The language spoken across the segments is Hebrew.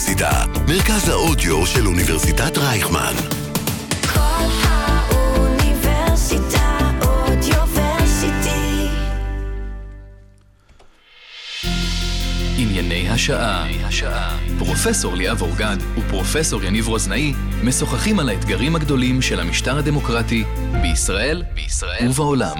האוניברסיטה, מרכז האודיו של אוניברסיטת רייכמן. כל האוניברסיטה אודיוורסיטי. ענייני השעה. פרופסור ליאב אורגד ופרופסור יניב רוזנאי משוחחים על האתגרים הגדולים של המשטר הדמוקרטי בישראל, בישראל ובעולם.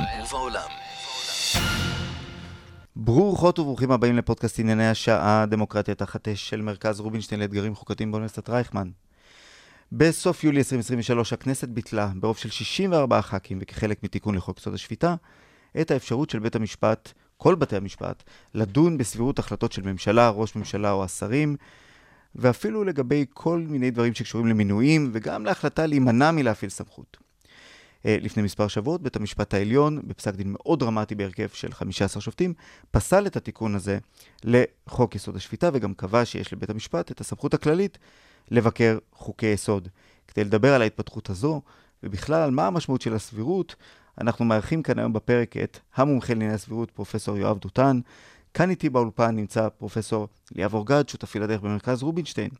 ברוכות וברוכים הבאים לפודקאסט ענייני השעה, דמוקרטיה תחת אש של מרכז רובינשטיין לאתגרים חוקתיים באוניברסיטת רייכמן. בסוף יולי 2023 הכנסת ביטלה ברוב של 64 ח"כים וכחלק מתיקון לחוק יסוד השפיטה את האפשרות של בית המשפט, כל בתי המשפט, לדון בסבירות החלטות של ממשלה, ראש ממשלה או השרים, ואפילו לגבי כל מיני דברים שקשורים למינויים וגם להחלטה להימנע מלהפעיל סמכות. אה, לפני מספר שבועות, בית המשפט העליון, בפסק דין מאוד דרמטי בהרכב של 15 שופטים, פסל את התיקון הזה לחוק יסוד השפיטה, וגם קבע שיש לבית המשפט את הסמכות הכללית לבקר חוקי יסוד. כדי לדבר על ההתפתחות הזו, ובכלל על מה המשמעות של הסבירות, אנחנו מארחים כאן היום בפרק את המומחה לענייני הסבירות, פרופסור יואב דותן. כאן איתי באולפן נמצא פרופסור ליאב אורגד, שותפי לדרך במרכז רובינשטיין.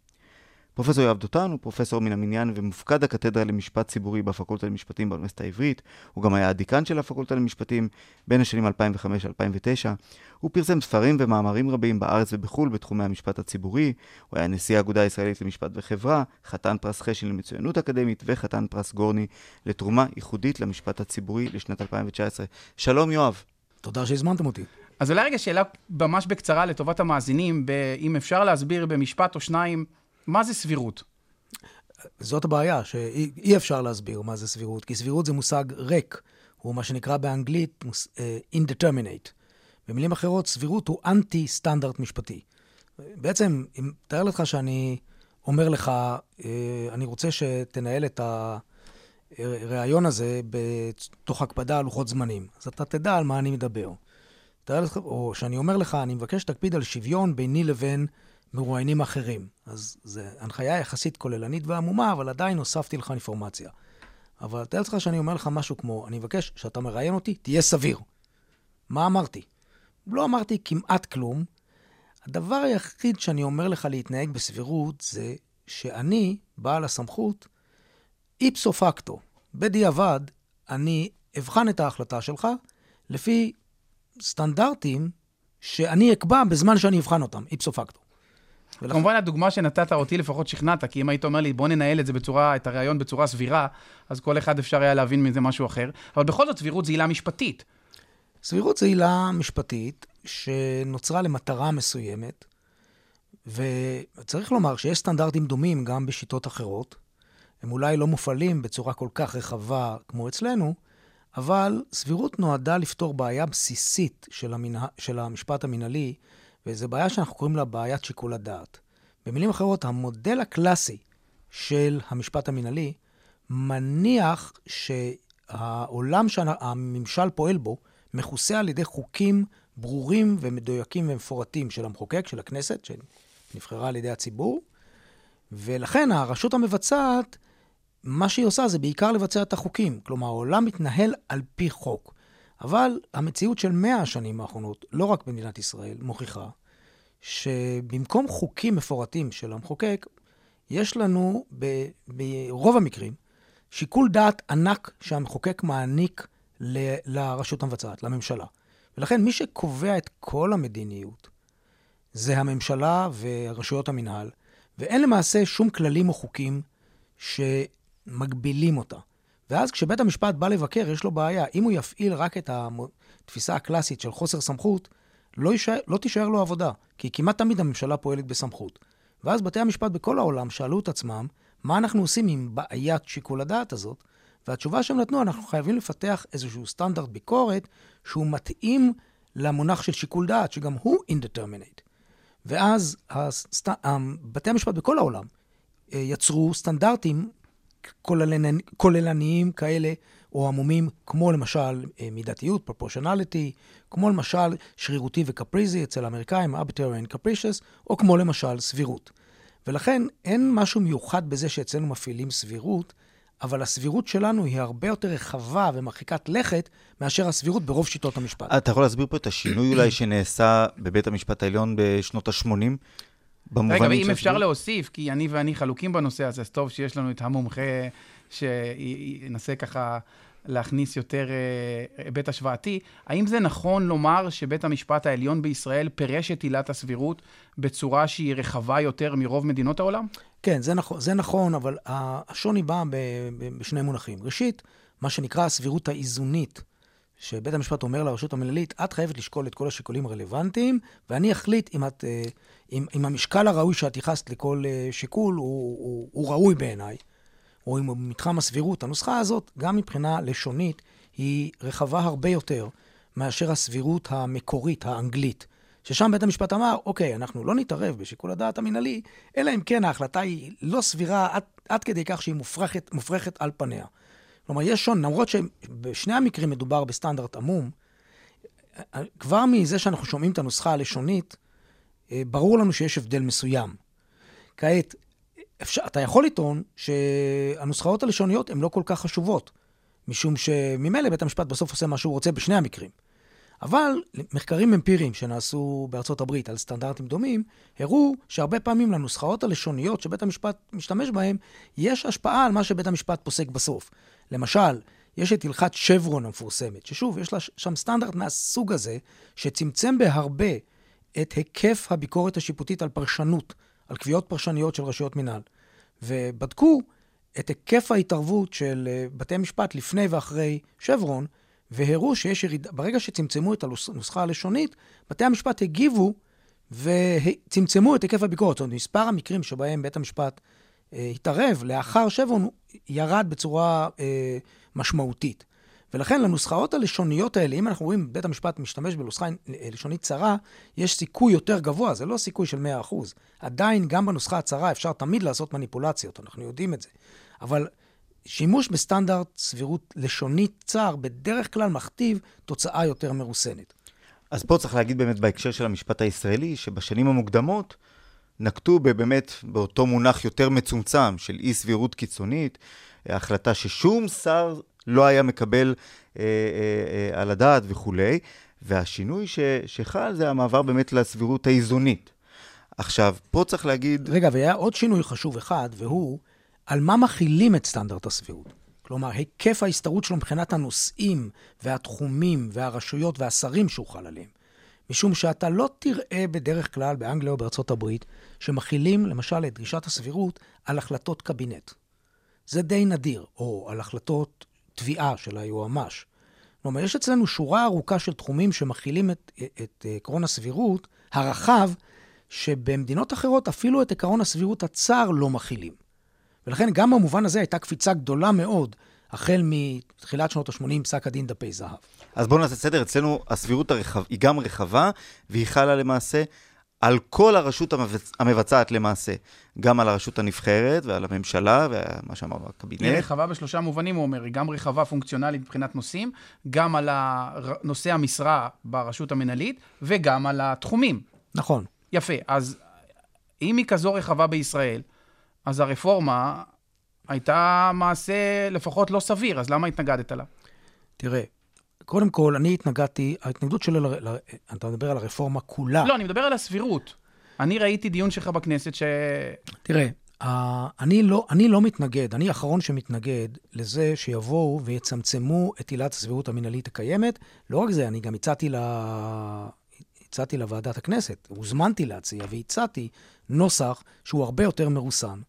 פרופסור יואב דותן הוא פרופסור מן המניין ומופקד הקתדרה למשפט ציבורי בפקולטה למשפטים באוניברסיטה העברית. הוא גם היה הדיקן של הפקולטה למשפטים בין השנים 2005-2009. הוא פרסם ספרים ומאמרים רבים בארץ ובחו"ל בתחומי המשפט הציבורי. הוא היה נשיא האגודה הישראלית למשפט וחברה, חתן פרס חשין למצוינות אקדמית וחתן פרס גורני לתרומה ייחודית למשפט הציבורי לשנת 2019. שלום יואב. תודה שהזמנתם אותי. אז אולי רגע שאלה ממש בקצרה לטובת המאזינים, ב- אם אפשר להסביר במשפט או שניים, מה זה סבירות? זאת הבעיה, שאי אי אפשר להסביר מה זה סבירות, כי סבירות זה מושג ריק, הוא מה שנקרא באנגלית אה, indeterminate. במילים אחרות, סבירות הוא אנטי סטנדרט משפטי. בעצם, אם תאר לך שאני אומר לך, אה, אני רוצה שתנהל את הראיון הזה בתוך הקפדה על לוחות זמנים, אז אתה תדע על מה אני מדבר. תאר לך, או שאני אומר לך, אני מבקש שתקפיד על שוויון ביני לבין מרואיינים אחרים. אז זו הנחיה יחסית כוללנית ועמומה, אבל עדיין הוספתי לך אינפורמציה. אבל תאר לך שאני אומר לך משהו כמו, אני מבקש שאתה מראיין אותי, תהיה סביר. מה אמרתי? לא אמרתי כמעט כלום. הדבר היחיד שאני אומר לך להתנהג בסבירות זה שאני, בעל הסמכות, איפסו פקטו, בדיעבד, אני אבחן את ההחלטה שלך לפי סטנדרטים שאני אקבע בזמן שאני אבחן אותם, איפסו פקטו. ולכן- כמובן, הדוגמה שנתת אותי לפחות שכנעת, כי אם היית אומר לי, בוא ננהל את זה בצורה, את הראיון בצורה סבירה, אז כל אחד אפשר היה להבין מזה משהו אחר. אבל בכל זאת, סבירות זו עילה משפטית. סבירות זו עילה משפטית שנוצרה למטרה מסוימת, וצריך לומר שיש סטנדרטים דומים גם בשיטות אחרות. הם אולי לא מופעלים בצורה כל כך רחבה כמו אצלנו, אבל סבירות נועדה לפתור בעיה בסיסית של, המנה... של המשפט המינהלי, וזו בעיה שאנחנו קוראים לה בעיית שיקול הדעת. במילים אחרות, המודל הקלאסי של המשפט המינהלי מניח שהעולם שהממשל פועל בו מכוסה על ידי חוקים ברורים ומדויקים ומפורטים של המחוקק, של הכנסת, שנבחרה על ידי הציבור, ולכן הרשות המבצעת, מה שהיא עושה זה בעיקר לבצע את החוקים. כלומר, העולם מתנהל על פי חוק. אבל המציאות של מאה השנים האחרונות, לא רק במדינת ישראל, מוכיחה שבמקום חוקים מפורטים של המחוקק, יש לנו ברוב המקרים שיקול דעת ענק שהמחוקק מעניק ל- לרשות המבצעת, לממשלה. ולכן מי שקובע את כל המדיניות זה הממשלה ורשויות המינהל, ואין למעשה שום כללים או חוקים שמגבילים אותה. ואז כשבית המשפט בא לבקר, יש לו בעיה. אם הוא יפעיל רק את התפיסה הקלאסית של חוסר סמכות, לא, יישאר, לא תישאר לו עבודה, כי כמעט תמיד הממשלה פועלת בסמכות. ואז בתי המשפט בכל העולם שאלו את עצמם, מה אנחנו עושים עם בעיית שיקול הדעת הזאת? והתשובה שהם נתנו, אנחנו חייבים לפתח איזשהו סטנדרט ביקורת שהוא מתאים למונח של שיקול דעת, שגם הוא indeterminate. ואז הסט... בתי המשפט בכל העולם אה, יצרו סטנדרטים כוללנ... כוללניים כאלה, או עמומים, כמו למשל אה, מידתיות, proportionality, כמו למשל שרירותי וקפריזי אצל האמריקאים, arbitrary and capricious, או כמו למשל סבירות. ולכן אין משהו מיוחד בזה שאצלנו מפעילים סבירות, אבל הסבירות שלנו היא הרבה יותר רחבה ומרחיקת לכת מאשר הסבירות ברוב שיטות המשפט. אתה יכול להסביר פה את השינוי אולי שנעשה בבית המשפט העליון בשנות ה-80? במובנים רגע, ואם של אפשר? להוסיף, כי אני ואני חלוקים בנושא הזה, אז טוב שיש לנו את המומחה שינסה ככה להכניס יותר אה, היבט השוואתי. האם זה נכון לומר שבית המשפט העליון בישראל פירש את עילת הסבירות בצורה שהיא רחבה יותר מרוב מדינות העולם? כן, זה נכון, זה נכון אבל השוני בא בשני מונחים. ראשית, מה שנקרא הסבירות האיזונית, שבית המשפט אומר לרשות המנהלית, את חייבת לשקול את כל השיקולים הרלוונטיים, ואני אחליט אם, את, אה, אם, אם המשקל הראוי שאת ייחסת לכל אה, שיקול הוא, הוא, הוא ראוי בעיניי, או אם מתחם הסבירות. הנוסחה הזאת, גם מבחינה לשונית, היא רחבה הרבה יותר מאשר הסבירות המקורית, האנגלית. ששם בית המשפט אמר, אוקיי, אנחנו לא נתערב בשיקול הדעת המינהלי, אלא אם כן ההחלטה היא לא סבירה עד, עד כדי כך שהיא מופרכת, מופרכת על פניה. כלומר, יש שוני, למרות שבשני המקרים מדובר בסטנדרט עמום, כבר מזה שאנחנו שומעים את הנוסחה הלשונית, אה, ברור לנו שיש הבדל מסוים. כעת, אפשר, אתה יכול לטעון שהנוסחאות הלשוניות הן לא כל כך חשובות, משום שממילא בית המשפט בסוף עושה מה שהוא רוצה בשני המקרים. אבל מחקרים אמפיריים שנעשו בארצות הברית על סטנדרטים דומים, הראו שהרבה פעמים לנוסחאות הלשוניות שבית המשפט משתמש בהן, יש השפעה על מה שבית המשפט פוסק בסוף. למשל, יש את הלכת שברון המפורסמת, ששוב, יש לה שם סטנדרט מהסוג הזה, שצמצם בהרבה את היקף הביקורת השיפוטית על פרשנות, על קביעות פרשניות של רשויות מינהל. ובדקו את היקף ההתערבות של אה, בתי משפט לפני ואחרי שברון, והראו שיש ירידה, ברגע שצמצמו את הנוסחה הלשונית, בתי המשפט הגיבו וצמצמו את היקף הביקורת. זאת אומרת, מספר המקרים שבהם בית המשפט התערב לאחר שברון ירד בצורה אה, משמעותית. ולכן לנוסחאות הלשוניות האלה, אם אנחנו רואים בית המשפט משתמש בנוסחה לשונית צרה, יש סיכוי יותר גבוה, זה לא סיכוי של 100%. עדיין, גם בנוסחה הצרה אפשר תמיד לעשות מניפולציות, אנחנו יודעים את זה. אבל שימוש בסטנדרט סבירות לשונית צר בדרך כלל מכתיב תוצאה יותר מרוסנת. אז פה צריך להגיד באמת בהקשר של המשפט הישראלי, שבשנים המוקדמות נקטו באמת באותו מונח יותר מצומצם של אי סבירות קיצונית, החלטה ששום שר לא היה מקבל אה, אה, אה, על הדעת וכולי, והשינוי ש, שחל זה המעבר באמת לסבירות האיזונית. עכשיו, פה צריך להגיד... רגע, והיה עוד שינוי חשוב אחד, והוא על מה מכילים את סטנדרט הסבירות. כלומר, היקף ההסתערות שלו מבחינת הנושאים והתחומים והרשויות והשרים שהוא חל עליהם. משום שאתה לא תראה בדרך כלל באנגליה או בארצות הברית שמכילים למשל את דרישת הסבירות על החלטות קבינט. זה די נדיר, או על החלטות תביעה של היועמ"ש. כלומר, יש אצלנו שורה ארוכה של תחומים שמכילים את, את עקרון הסבירות הרחב, שבמדינות אחרות אפילו את עקרון הסבירות הצר לא מכילים. ולכן גם במובן הזה הייתה קפיצה גדולה מאוד, החל מתחילת שנות ה-80, פסק הדין דפי זהב. אז בואו נעשה סדר, אצלנו הסבירות הרחב, היא גם רחבה, והיא חלה למעשה על כל הרשות המבצ... המבצעת למעשה, גם על הרשות הנבחרת ועל הממשלה ומה שאמרנו, הקבינט. היא רחבה בשלושה מובנים, הוא אומר, היא גם רחבה פונקציונלית מבחינת נושאים, גם על נושאי המשרה ברשות המנהלית וגם על התחומים. נכון. יפה, אז אם היא כזו רחבה בישראל, אז הרפורמה הייתה מעשה לפחות לא סביר, אז למה התנגדת לה? תראה, קודם כל, אני התנגדתי, ההתנגדות שלי, ל... ל... אתה מדבר על הרפורמה כולה. לא, אני מדבר על הסבירות. אני ראיתי דיון שלך בכנסת ש... תראה, uh, אני, לא, אני לא מתנגד, אני האחרון שמתנגד לזה שיבואו ויצמצמו את עילת הסבירות המנהלית הקיימת. לא רק זה, אני גם הצעתי, לה... הצעתי לוועדת הכנסת, הוזמנתי להציע והצעתי נוסח שהוא הרבה יותר מרוסן.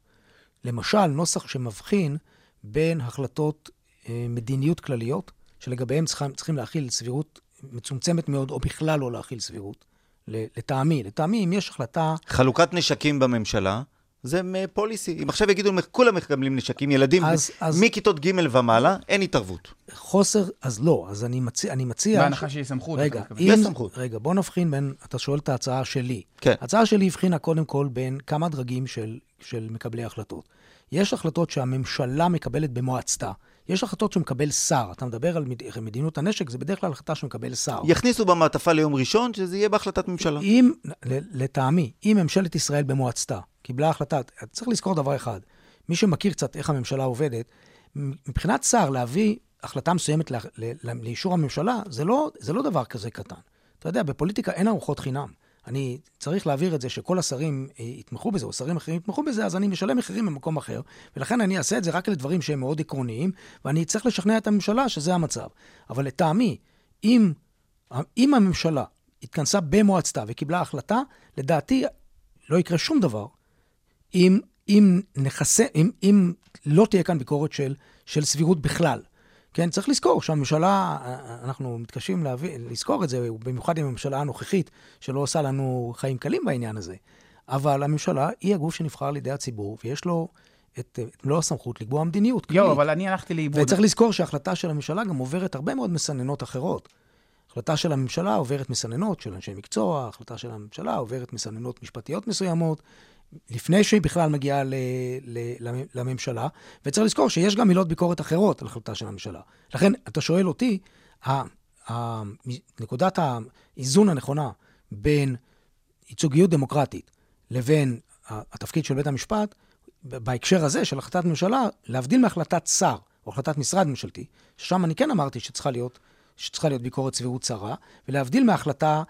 למשל, נוסח שמבחין בין החלטות אה, מדיניות כלליות, שלגביהם צריכים, צריכים להכיל סבירות מצומצמת מאוד, או בכלל לא להכיל סבירות. לטעמי, לטעמי, אם יש החלטה... חלוקת נשקים בממשלה, זה פוליסי. אם עכשיו יגידו, כולם מקבלים נשקים, ילדים, אז, אז... מכיתות ג' ומעלה, אין התערבות. חוסר, אז לא, אז אני מציע... אני מציע בהנחה ש... שיש סמכות. רגע, אם... יש סמכות. רגע, בוא נבחין בין, אתה שואל את ההצעה שלי. כן. ההצעה שלי הבחינה קודם כל בין כמה דרגים של, של מקבלי החלטות. יש החלטות שהממשלה מקבלת במועצתה. יש החלטות שמקבל שר. אתה מדבר על מד... מדיניות הנשק, זה בדרך כלל החלטה שמקבל שר. יכניסו במעטפה ליום ראשון, שזה יהיה בהחלטת ממשלה. אם, לטעמי, אם ממשלת ישראל במועצתה קיבלה החלטה, צריך לזכור דבר אחד, מי שמכיר קצת איך הממשלה עובדת, מבחינת שר להביא החלטה מסוימת. לאישור הממשלה, זה לא, זה לא דבר כזה קטן. אתה יודע, בפוליטיקה אין ארוחות חינם. אני צריך להעביר את זה שכל השרים אה, יתמכו בזה, או שרים אחרים יתמכו בזה, אז אני משלם מחירים במקום אחר, ולכן אני אעשה את זה רק לדברים שהם מאוד עקרוניים, ואני אצטרך לשכנע את הממשלה שזה המצב. אבל לטעמי, אם, אם הממשלה התכנסה במועצתה וקיבלה החלטה, לדעתי לא יקרה שום דבר אם, אם, נחסה, אם, אם לא תהיה כאן ביקורת של, של סבירות בכלל. כן, צריך לזכור שהממשלה, אנחנו מתקשים להביא, לזכור את זה, במיוחד עם הממשלה הנוכחית, שלא עושה לנו חיים קלים בעניין הזה. אבל הממשלה היא הגוף שנבחר על ידי הציבור, ויש לו את מלוא הסמכות לקבוע מדיניות. יואו, אבל אני הלכתי לאיבוד. וצריך לזכור שההחלטה של הממשלה גם עוברת הרבה מאוד מסננות אחרות. החלטה של הממשלה עוברת מסננות של אנשי מקצוע, החלטה של הממשלה עוברת מסננות משפטיות מסוימות, לפני שהיא בכלל מגיעה ל, ל, למ- לממשלה, וצריך לזכור שיש גם מילות ביקורת אחרות על החלטה של הממשלה. לכן, אתה שואל אותי, נקודת האיזון הנכונה בין ייצוגיות דמוקרטית לבין התפקיד של בית המשפט, בהקשר הזה של החלטת ממשלה, להבדיל מהחלטת שר או החלטת משרד ממשלתי, ששם אני כן אמרתי שצריכה להיות, שצריכה להיות ביקורת סבירות צרה, ולהבדיל מהחלטה,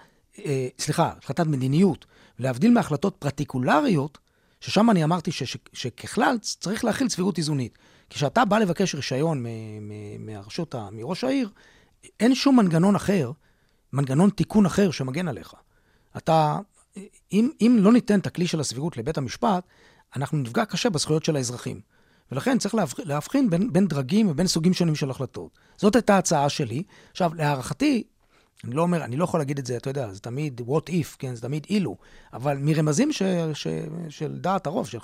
אה, סליחה, החלטת מדיניות, ולהבדיל מהחלטות פרטיקולריות, ששם אני אמרתי ש, ש, שככלל צריך להכיל סבירות איזונית. כשאתה בא לבקש רישיון מהרשות, מראש העיר, אין שום מנגנון אחר, מנגנון תיקון אחר שמגן עליך. אתה, אם, אם לא ניתן את הכלי של הסבירות לבית המשפט, אנחנו נפגע קשה בזכויות של האזרחים. ולכן צריך להבחין בין, בין דרגים ובין סוגים שונים של החלטות. זאת הייתה ההצעה שלי. עכשיו, להערכתי, אני לא אומר, אני לא יכול להגיד את זה, אתה יודע, זה תמיד what if, כן, זה תמיד אילו, אבל מרמזים ש, ש, של דעת הרוב, של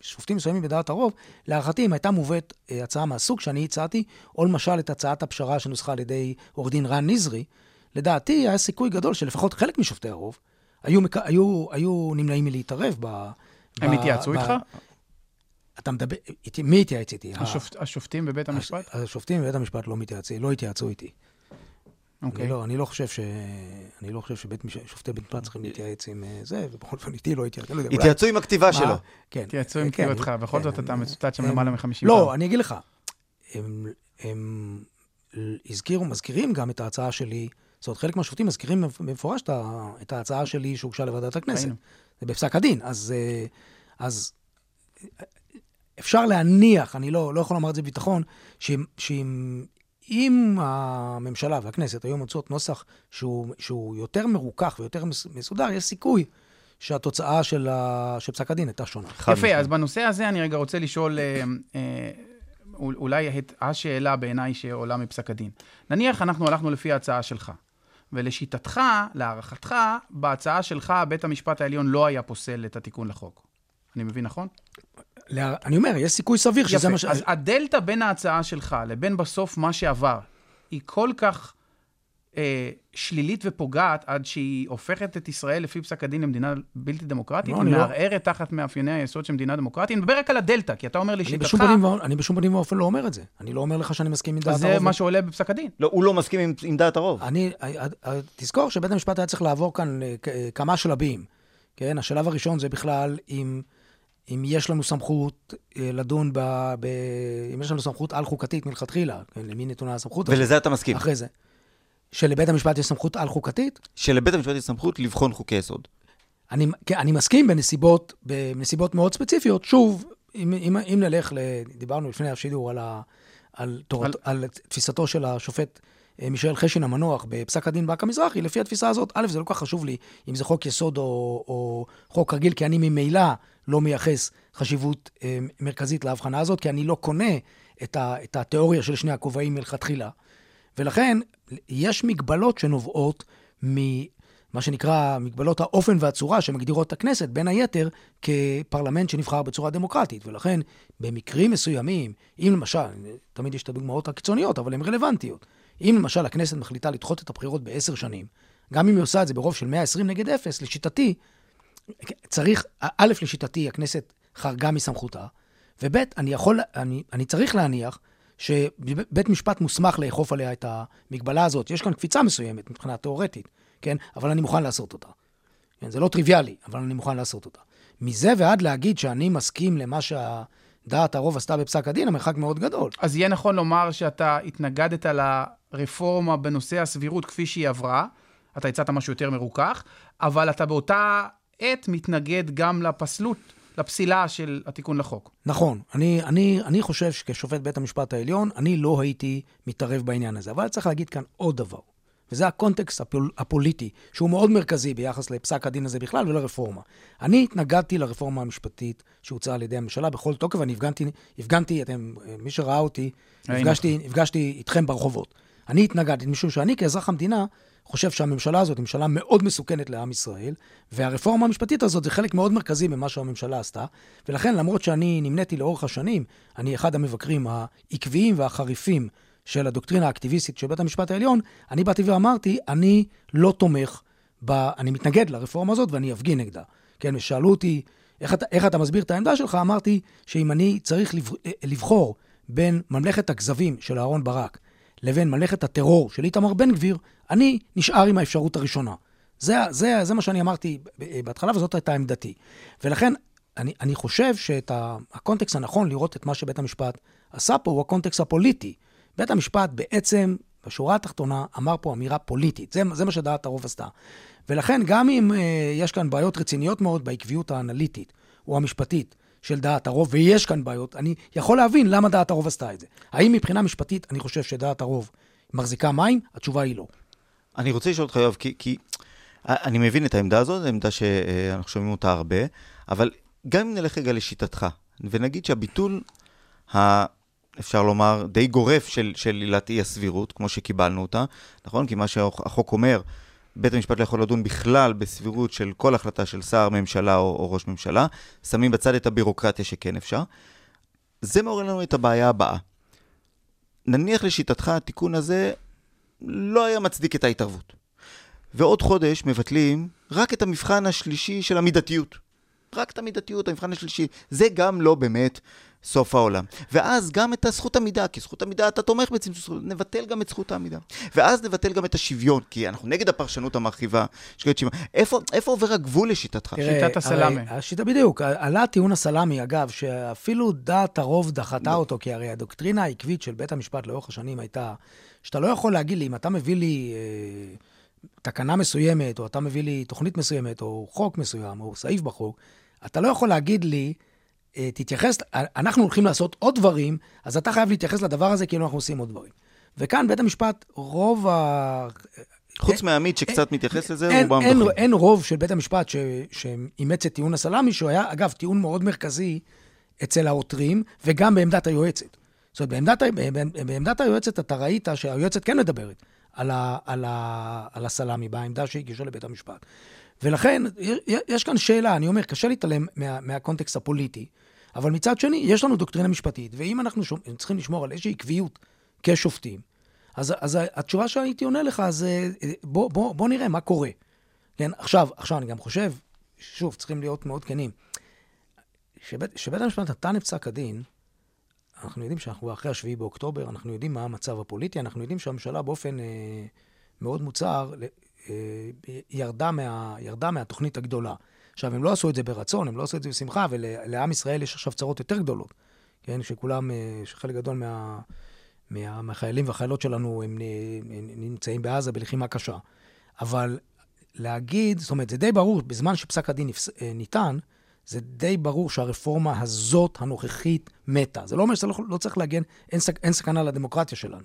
שופטים מסוימים בדעת הרוב, להערכתי, אם הייתה מובאת אה, הצעה מהסוג שאני הצעתי, או למשל את הצעת הפשרה שנוסחה על ידי עורך דין רן נזרי, לדעתי היה סיכוי גדול שלפחות חלק משופטי הרוב היו, מק- היו, היו נמנעים מלהתערב ב... הם התייעצו איתך? אתה מדבר, איתי, מי התייעץ איתי? השופט- השופטים בבית המשפט? הש- השופטים בבית המשפט לא מתייעצים, לא התייעצו איתי. אוקיי. אני לא, אני לא חושב ש... אני לא חושב שבית מש... שופטי בית משפט צריכים להתייעץ עם אה, זה, ובכל אופן איתי לא התייעץ. לא התייעצו עם הכתיבה מה? שלו. כן. התייעצו עם כן, קריאותך, בכל כן, זאת אתה הם- מצוטט שם למעלה מ-50 לא, אני אגיד לך, הם, הם הזכירו, מזכירים גם את ההצעה שלי, זאת אומרת, חלק מהשופטים מזכירים במפורש את ההצעה שלי שהוגשה לוועדת הכנסת. זה בפסק הדין, אז, אה, אז אה, אפשר להניח, אני לא, לא יכול לומר את זה בביטחון, שאם, שאם אם הממשלה והכנסת היו מוצאות נוסח שהוא, שהוא יותר מרוכך ויותר מס- מסודר, יש סיכוי שהתוצאה של, ה, של פסק הדין הייתה שונה. יפה, משמעית. אז בנושא הזה אני רגע רוצה לשאול, אה, אה, אולי את השאלה בעיניי שעולה מפסק הדין. נניח אנחנו הלכנו לפי ההצעה שלך, ולשיטתך, להערכתך, בהצעה שלך בית המשפט העליון לא היה פוסל את התיקון לחוק. אני מבין נכון? לה- אני אומר, יש סיכוי סביר שזה יפה, מה ש... אז הדלתא בין ההצעה שלך לבין בסוף מה שעבר, היא כל כך אה, שלילית ופוגעת עד שהיא הופכת את ישראל לפי פסק הדין למדינה בלתי דמוקרטית, לא, לא- מערערת תחת מאפייני היסוד של מדינה דמוקרטית. אני מדבר רק על הדלתא, כי אתה אומר פנים, ואופן- אני בשום פנים ואופן לא אומר את זה. אני לא אומר לך שאני מסכים עם דעת הרוב. זה מה שעולה בפסק הדין. לא, הוא לא מסכים עם- עם דעת הרוב. אני, אה, אה, תזכור שבית המשפט היה צריך לעבור כאן אה, כמה שלבים. כן, השלב הראשון זה בכלל אם, אם יש לנו סמכות אה, לדון ב, ב... אם יש לנו סמכות על-חוקתית מלכתחילה, כן, למי נתונה הסמכות הזאת. ולזה אתה מסכים. אחרי זה. שלבית המשפט יש סמכות על-חוקתית, שלבית המשפט יש סמכות לבחון חוקי יסוד. אני, כן, אני מסכים בנסיבות, בנסיבות מאוד ספציפיות. שוב, אם, אם, אם נלך, ל, דיברנו לפני השידור על, ה, על, תורת, על... על תפיסתו של השופט אה, מישאל חשין המנוח בפסק הדין באקה מזרחי, לפי התפיסה הזאת, א', זה לא כל כך חשוב לי אם זה חוק יסוד או, או חוק רגיל, כי אני ממילא לא מייחס חשיבות אה, מרכזית להבחנה הזאת, כי אני לא קונה את, ה, את התיאוריה של שני הכובעים מלכתחילה. ולכן, יש מגבלות שנובעות ממה שנקרא מגבלות האופן והצורה שמגדירות את הכנסת, בין היתר כפרלמנט שנבחר בצורה דמוקרטית. ולכן, במקרים מסוימים, אם למשל, תמיד יש את הדוגמאות הקיצוניות, אבל הן רלוונטיות. אם למשל הכנסת מחליטה לדחות את הבחירות בעשר שנים, גם אם היא עושה את זה ברוב של 120 נגד 0, לשיטתי, צריך, א', לשיטתי, הכנסת חרגה מסמכותה, וב', אני יכול, אני, אני צריך להניח שבית משפט מוסמך לאכוף עליה את המגבלה הזאת. יש כאן קפיצה מסוימת מבחינה תיאורטית, כן? אבל אני מוכן לעשות אותה. כן, זה לא טריוויאלי, אבל אני מוכן לעשות אותה. מזה ועד להגיד שאני מסכים למה שהדעת הרוב עשתה בפסק הדין, המרחק מאוד גדול. אז יהיה נכון לומר שאתה התנגדת לרפורמה בנושא הסבירות כפי שהיא עברה, אתה הצעת משהו יותר מרוכך, אבל אתה באותה עת מתנגד גם לפסלות, לפסילה של התיקון לחוק. נכון, אני, אני, אני חושב שכשופט בית המשפט העליון, אני לא הייתי מתערב בעניין הזה. אבל צריך להגיד כאן עוד דבר, וזה הקונטקסט הפול, הפוליטי, שהוא מאוד מרכזי ביחס לפסק הדין הזה בכלל ולרפורמה. אני התנגדתי לרפורמה המשפטית שהוצעה על ידי הממשלה בכל תוקף, ואני הפגנתי, הפגנתי אתם, מי שראה אותי, ראינו נפגשתי, נפגשתי איתכם ברחובות. אני התנגדתי, משום שאני כאזרח המדינה חושב שהממשלה הזאת היא ממשלה מאוד מסוכנת לעם ישראל, והרפורמה המשפטית הזאת זה חלק מאוד מרכזי ממה שהממשלה עשתה, ולכן למרות שאני נמניתי לאורך השנים, אני אחד המבקרים העקביים והחריפים של הדוקטרינה האקטיביסטית של בית המשפט העליון, אני באתי ואמרתי, אני לא תומך, ב... אני מתנגד לרפורמה הזאת ואני אפגין נגדה. כן, ושאלו אותי, איך אתה, איך אתה מסביר את העמדה שלך? אמרתי שאם אני צריך לב... לבחור בין ממלכת הכזבים של אהרן ברק לבין ממלכת הטרור של איתמר בן גביר, אני נשאר עם האפשרות הראשונה. זה, זה, זה מה שאני אמרתי בהתחלה, וזאת הייתה עמדתי. ולכן, אני, אני חושב שאת הקונטקסט הנכון לראות את מה שבית המשפט עשה פה הוא הקונטקסט הפוליטי. בית המשפט בעצם, בשורה התחתונה, אמר פה אמירה פוליטית. זה, זה מה שדעת הרוב עשתה. ולכן, גם אם uh, יש כאן בעיות רציניות מאוד בעקביות האנליטית או המשפטית של דעת הרוב, ויש כאן בעיות, אני יכול להבין למה דעת הרוב עשתה את זה. האם מבחינה משפטית אני חושב שדעת הרוב מחזיקה מים? התשובה היא לא. אני רוצה לשאול אותך, יואב, כי, כי אני מבין את העמדה הזאת, זו עמדה שאנחנו שומעים אותה הרבה, אבל גם אם נלך רגע לשיטתך, ונגיד שהביטול, ה, אפשר לומר, די גורף של, עילת אי הסבירות, כמו שקיבלנו אותה, נכון? כי מה שהחוק אומר, בית המשפט לא יכול לדון בכלל בסבירות של כל החלטה של שר, ממשלה או, או ראש ממשלה, שמים בצד את הבירוקרטיה שכן אפשר. זה מעורר לנו את הבעיה הבאה. נניח לשיטתך, התיקון הזה לא היה מצדיק את ההתערבות. ועוד חודש מבטלים רק את המבחן השלישי של המידתיות. רק את המידתיות, המבחן השלישי. זה גם לא באמת סוף העולם. ואז גם את הזכות עמידה, כי זכות עמידה אתה תומך בצמצום זכות, נבטל גם את זכות העמידה. ואז נבטל גם את השוויון, כי אנחנו נגד הפרשנות המרחיבה. איפה, איפה עובר הגבול לשיטתך? תראה, שיטת הסלאמי. הרי השיטה בדיוק, עלה טיעון הסלאמי, אגב, שאפילו דעת הרוב דחתה אותו, כי הרי הדוקטרינה העקבית של בית המשפט לאורך השנים הייתה, שאתה לא יכול להגיד לי, אם אתה מביא לי אה, תקנה מסוימת, או אתה מביא לי תוכנית מסוימת, או חוק מסוים, או סעיף בחוק, אתה לא יכול להגיד לי, תתייחס, אנחנו הולכים לעשות עוד דברים, אז אתה חייב להתייחס לדבר הזה כאילו אנחנו עושים עוד דברים. וכאן בית המשפט, רוב ה... חוץ מהעמית שקצת מתייחס לזה, אין, רובם דוחים. אין רוב של בית המשפט ש, שאימץ את טיעון הסלאמי, שהוא היה, אגב, טיעון מאוד מרכזי אצל העותרים, וגם בעמדת היועצת. זאת אומרת, בעמדת, בעמדת היועצת אתה ראית שהיועצת כן מדברת על, ה, על, ה, על הסלאמי, בעמדה שהגישה לבית המשפט. ולכן, יש כאן שאלה, אני אומר, קשה להתעלם מה, מהקונטקסט הפוליטי, אבל מצד שני, יש לנו דוקטרינה משפטית, ואם אנחנו שומ, צריכים לשמור על איזושהי עקביות כשופטים, אז, אז התשובה שהייתי עונה לך זה, בוא, בוא, בוא נראה מה קורה. כן, עכשיו, עכשיו אני גם חושב, שוב, צריכים להיות מאוד כנים, שבית, שבית המשפט נתן את פסק הדין, אנחנו יודעים שאנחנו אחרי השביעי באוקטובר, אנחנו יודעים מה המצב הפוליטי, אנחנו יודעים שהממשלה באופן אה, מאוד מוצהר אה, ירדה, מה, ירדה מהתוכנית הגדולה. עכשיו, הם לא עשו את זה ברצון, הם לא עשו את זה בשמחה, ולעם ישראל יש עכשיו צרות יותר גדולות. כן, שכולם, אה, שחלק גדול מה, מה, מהחיילים והחיילות שלנו הם, הם נמצאים בעזה בלחימה קשה. אבל להגיד, זאת אומרת, זה די ברור, בזמן שפסק הדין אה, ניתן, זה די ברור שהרפורמה הזאת, הנוכחית, מתה. זה לא אומר שלא לא צריך להגן, אין, סק, אין סכנה לדמוקרטיה שלנו.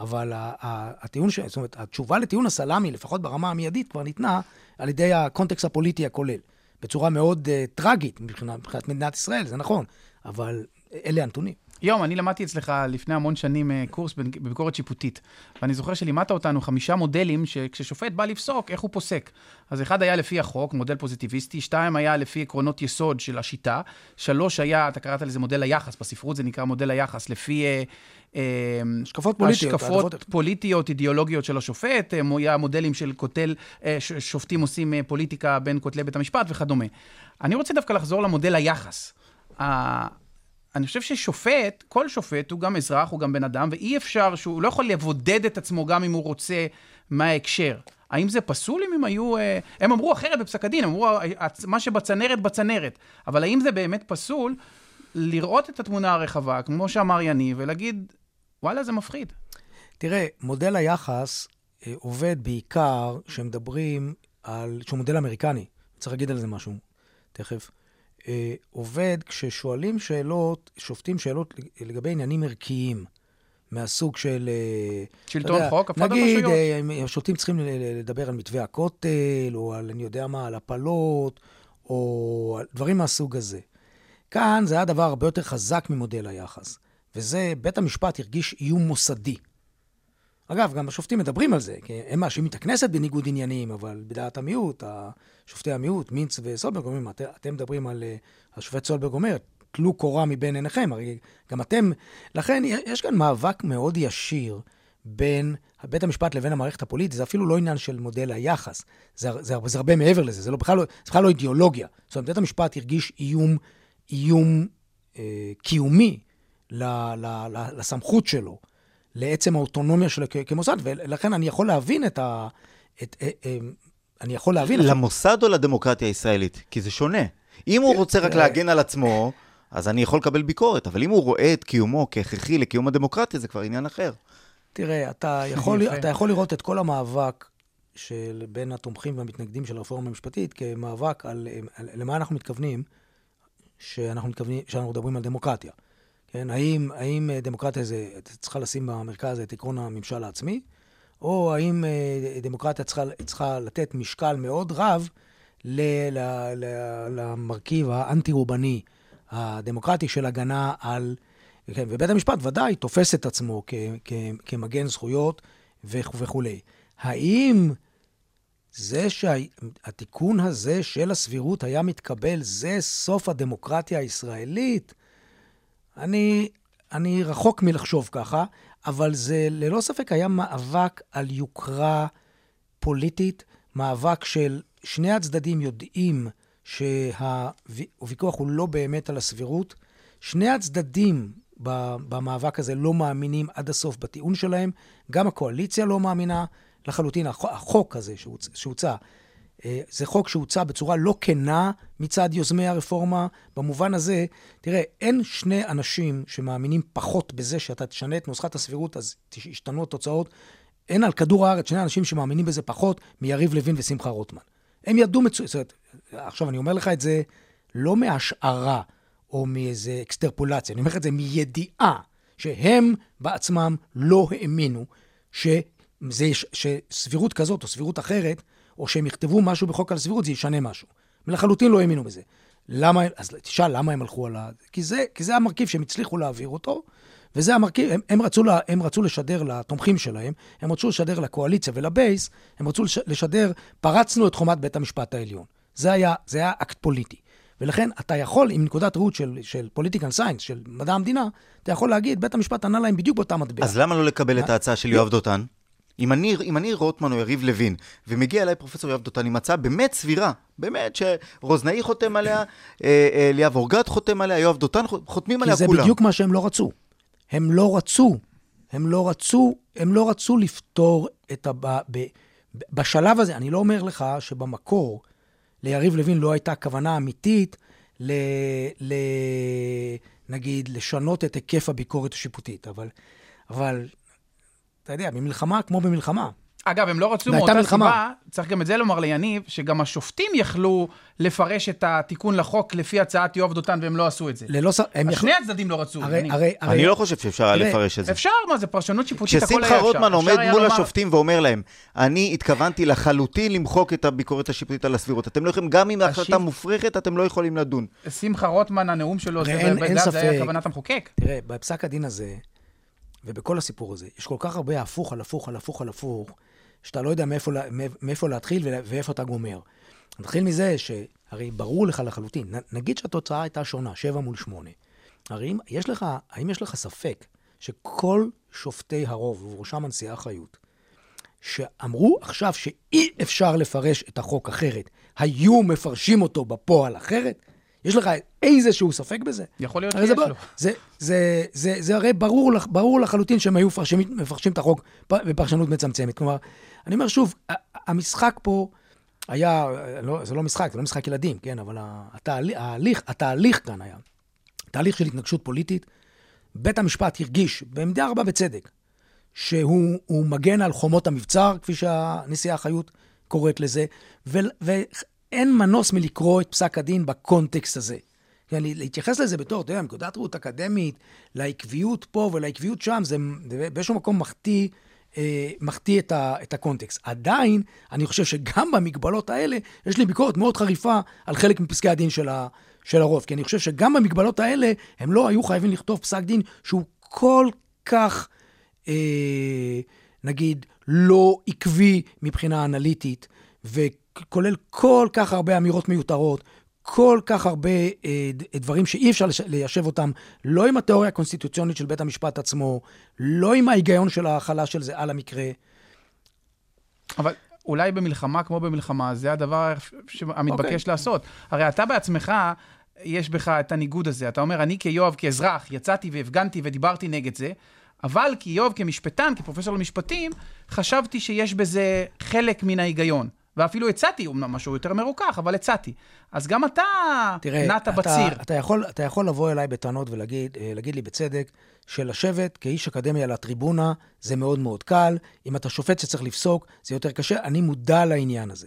אבל הטיעון, ש... זאת אומרת, התשובה לטיעון הסלאמי, לפחות ברמה המיידית, כבר ניתנה על ידי הקונטקסט הפוליטי הכולל. בצורה מאוד uh, טרגית מבחינת מדינת ישראל, זה נכון, אבל אלה הנתונים. יום, אני למדתי אצלך לפני המון שנים אה, קורס בביקורת שיפוטית, ואני זוכר שלימדת אותנו חמישה מודלים שכששופט בא לפסוק, איך הוא פוסק. אז אחד היה לפי החוק, מודל פוזיטיביסטי, שתיים היה לפי עקרונות יסוד של השיטה, שלוש היה, אתה קראת לזה מודל היחס, בספרות זה נקרא מודל היחס, לפי... אה, אה, השקפות פוליטיות, השקפות פוליטיות, אידיאולוגיות של השופט, מודלים של קוטל, ש- שופטים עושים פוליטיקה בין כותלי בית המשפט וכדומה. אני רוצה דווקא לחזור למודל היחס. אני חושב ששופט, כל שופט הוא גם אזרח, הוא גם בן אדם, ואי אפשר שהוא לא יכול לבודד את עצמו גם אם הוא רוצה מההקשר. האם זה פסול אם הם היו... אה, הם אמרו אחרת בפסק הדין, הם אמרו "ה- מה שבצנרת, בצנרת. אבל האם זה באמת פסול לראות את התמונה הרחבה, כמו שאמר יניב, ולהגיד, וואלה, זה מפחיד. תראה, מודל היחס אה, עובד בעיקר שמדברים על, שהוא מודל אמריקני, צריך להגיד על זה משהו תכף, אה, עובד כששואלים שאלות, שופטים שאלות לגבי עניינים ערכיים, מהסוג של... אה, שלטון יודע, חוק, הפרדת נגיד, רשויות. אה, אם השופטים צריכים לדבר על מתווה הכותל, או על, אני יודע מה, על הפלות, או על דברים מהסוג הזה. כאן זה היה דבר הרבה יותר חזק ממודל היחס, וזה, בית המשפט הרגיש איום מוסדי. אגב, גם השופטים מדברים על זה, כי הם מאשימים את הכנסת בניגוד עניינים, אבל בדעת המיעוט, שופטי המיעוט, מינץ וסולברג אומרים, "את- אתם מדברים על... אה, השופט סולברג אומר, טלו קורה מבין עיניכם, הרי גם אתם... לכן יש כאן מאבק מאוד ישיר בין בית המשפט לבין המערכת הפוליטית, זה אפילו לא עניין של מודל היחס, זה, זה, זה הרבה מעבר לזה, זה לא, בכלל, לא, זה בכלל לא אידיאולוגיה. זאת אומרת, בית המשפט הרגיש איום, איום אה, קיומי ל, ל, ל, לסמכות שלו, לעצם האוטונומיה שלו כמוסד, ולכן אני יכול להבין את ה... את, אה, אה, אני יכול להבין... למוסד או לדמוקרטיה הישראלית? כי זה שונה. אם הוא רוצה רק להגן על עצמו, אז אני יכול לקבל ביקורת, אבל אם הוא רואה את קיומו כהכרחי לקיום הדמוקרטיה, זה כבר עניין אחר. תראה, אתה יכול. אתה יכול לראות את כל המאבק של בין התומכים והמתנגדים של הרפורמה המשפטית כמאבק על, על למה אנחנו מתכוונים שאנחנו מתכוונים, שאנחנו מדברים על דמוקרטיה. כן, האם, האם אה, דמוקרטיה זה, צריכה לשים במרכז את עקרון הממשל העצמי, או האם אה, דמוקרטיה צריכה, צריכה לתת משקל מאוד רב ל, ל, ל, למרכיב האנטי-רובני הדמוקרטי של הגנה על... כן, ובית המשפט ודאי תופס את עצמו כ, כ, כמגן זכויות וכו' וכולי. האם זה שהתיקון הזה של הסבירות היה מתקבל, זה סוף הדמוקרטיה הישראלית? אני, אני רחוק מלחשוב ככה, אבל זה ללא ספק היה מאבק על יוקרה פוליטית, מאבק של שני הצדדים יודעים שהוויכוח הוא לא באמת על הסבירות. שני הצדדים במאבק הזה לא מאמינים עד הסוף בטיעון שלהם, גם הקואליציה לא מאמינה לחלוטין. החוק, הזה שהוצ, שהוצע, זה חוק שהוצע בצורה לא כנה מצד יוזמי הרפורמה. במובן הזה, תראה, אין שני אנשים שמאמינים פחות בזה שאתה תשנה את נוסחת הסבירות, אז ישתנו התוצאות. אין על כדור הארץ שני אנשים שמאמינים בזה פחות מיריב לוין ושמחה רוטמן. הם ידעו מצוין, זאת אומרת, עכשיו אני אומר לך את זה לא מהשערה או מאיזה אקסטרפולציה, אני אומר לך את זה מידיעה שהם בעצמם לא האמינו שזה, שסבירות כזאת או סבירות אחרת, או שהם יכתבו משהו בחוק על סבירות, זה ישנה משהו. הם לחלוטין לא האמינו בזה. למה, אז תשאל למה הם הלכו על ה... כי זה, כי זה המרכיב שהם הצליחו להעביר אותו, וזה המרכיב, הם, הם, רצו לה, הם רצו לשדר לתומכים שלהם, הם רצו לשדר לקואליציה ולבייס, הם רצו לש, לשדר, פרצנו את חומת בית המשפט העליון. זה היה, זה היה אקט פוליטי. ולכן אתה יכול, מנקודת ראות של, של political science, של מדע המדינה, אתה יכול להגיד, בית המשפט ענה להם בדיוק באותה מטבע. אז למה לא לקבל את? ההצעה של יואב דותן? אם אני, אם אני רוטמן או יריב לוין, ומגיע אליי פרופסור יואב דותן עם הצעה באמת סבירה, באמת שרוזנאי חותם עליה, אה, אה, ליאב אורגד חותם עליה, יואב דותן חותמים כי עליה זה כולם. בדיוק מה שהם לא רצו. הם לא רצו, הם לא רצו, הם לא רצו לפתור את ה... ב, ב, בשלב הזה, אני לא אומר לך שבמקור ליריב לוין לא הייתה כוונה אמיתית ל... ל נגיד, לשנות את היקף הביקורת השיפוטית, אבל, אבל, אתה יודע, במלחמה כמו במלחמה. אגב, הם לא רצו מאותה מלחמה. סיבה, צריך גם את זה לומר ליניב, שגם השופטים יכלו לפרש את התיקון לחוק לפי הצעת יואב דותן, והם לא עשו את זה. ללא ס... הם יכלו... שני הצדדים לא רצו. הרי, יניב. הרי, הרי... אני לא חושב שאפשר היה לפרש את זה. אפשר, מה זה פרשנות שיפוטית, הכל היה כששמחה אפשר. רוטמן אפשר עומד מול לומר- השופטים ואומר להם, אני התכוונתי לחלוטין למחוק את הביקורת השיפוטית על הסבירות. אתם לא יכולים, גם אם ההחלטה השיפ- מופרכת, אתם לא יכולים לדון. שמחה רוטמן, הנאום שלו, זה אין- בדעת, אין זה היה. כוונת המחוקק. תראה, בפסק הדין הזה, ובכל הסיפור הזה, יש כל כך הרבה הפוך על הפוך על הפוך על הפוך, שאתה לא יודע מאיפה, מאיפה להתחיל ואיפה אתה גומר. נתחיל מזה שהרי ברור לך לחלוטין, נגיד שהתוצאה הייתה שונה, 7 מול 8. הרי אם יש לך, האם יש לך ספק שכל שופטי הרוב, ובראשם הנשיאה חיות, שאמרו עכשיו שאי אפשר לפרש את החוק אחרת, היו מפרשים אותו בפועל אחרת? יש לך איזשהו ספק בזה? יכול להיות שיש זה, לו. זה, זה, זה, זה הרי ברור, לח- ברור לחלוטין שהם היו מפרשים, מפרשים את החוק בפרשנות מצמצמת. כלומר, אני אומר שוב, המשחק פה היה, לא, זה לא משחק, זה לא משחק ילדים, כן, אבל התהליך, ההליך, התהליך כאן היה תהליך של התנגשות פוליטית. בית המשפט הרגיש, במידה רבה בצדק, שהוא הוא מגן על חומות המבצר, כפי שהנשיאה חיות קוראת לזה, ו, ואין מנוס מלקרוא את פסק הדין בקונטקסט הזה. כן, להתייחס לזה בתור, אתה יודע, מנקודת ראות אקדמית, לעקביות פה ולעקביות שם, זה באיזשהו מקום מחטיא, אה, מחטיא את, ה, את הקונטקסט. עדיין, אני חושב שגם במגבלות האלה, יש לי ביקורת מאוד חריפה על חלק מפסקי הדין של, ה, של הרוב. כי אני חושב שגם במגבלות האלה, הם לא היו חייבים לכתוב פסק דין שהוא כל כך, אה, נגיד, לא עקבי מבחינה אנליטית, וכולל כל כך הרבה אמירות מיותרות, כל כך הרבה אה, דברים שאי אפשר ליישב אותם, לא עם התיאוריה הקונסטיטוציונית של בית המשפט עצמו, לא עם ההיגיון של ההכלה של זה על המקרה. אבל אולי במלחמה כמו במלחמה, זה הדבר המתבקש okay. אוקיי. לעשות. הרי אתה בעצמך, יש בך את הניגוד הזה. אתה אומר, אני כיואב, כאזרח, יצאתי והפגנתי ודיברתי נגד זה, אבל כיואב, כמשפטן, כפרופסור למשפטים, חשבתי שיש בזה חלק מן ההיגיון. ואפילו הצעתי, אמנם משהו יותר מרוכך, אבל הצעתי. אז גם אתה תראה, נעת אתה, בציר. אתה יכול, אתה יכול לבוא אליי בטענות ולהגיד אה, לי בצדק, שלשבת כאיש אקדמיה על הטריבונה זה מאוד מאוד קל. אם אתה שופט שצריך לפסוק, זה יותר קשה. אני מודע לעניין הזה.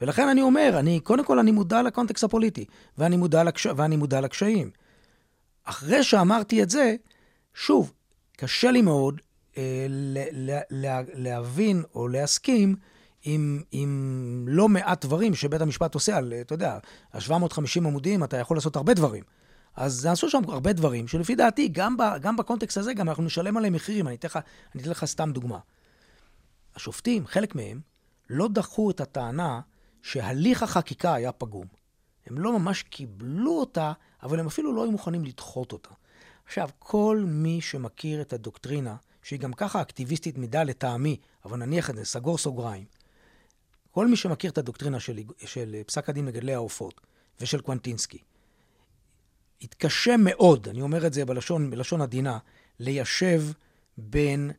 ולכן אני אומר, אני, קודם כל אני מודע לקונטקסט הפוליטי, ואני מודע, לקש... ואני מודע לקשיים. אחרי שאמרתי את זה, שוב, קשה לי מאוד אה, ל- ל- ל- להבין או להסכים עם, עם לא מעט דברים שבית המשפט עושה על, אתה יודע, ה-750 עמודים, אתה יכול לעשות הרבה דברים. אז נעשו שם הרבה דברים, שלפי דעתי, גם, ב, גם בקונטקסט הזה, גם אנחנו נשלם עליהם מחירים. אני אתן לך, אני אתן לך סתם דוגמה. השופטים, חלק מהם, לא דחו את הטענה שהליך החקיקה היה פגום. הם לא ממש קיבלו אותה, אבל הם אפילו לא היו מוכנים לדחות אותה. עכשיו, כל מי שמכיר את הדוקטרינה, שהיא גם ככה אקטיביסטית מדי לטעמי, אבל נניח את זה, סגור סוגריים, כל מי שמכיר את הדוקטרינה של, של פסק הדין מגדלי העופות ושל קוונטינסקי, יתקשה מאוד, אני אומר את זה בלשון, בלשון עדינה, ליישב בין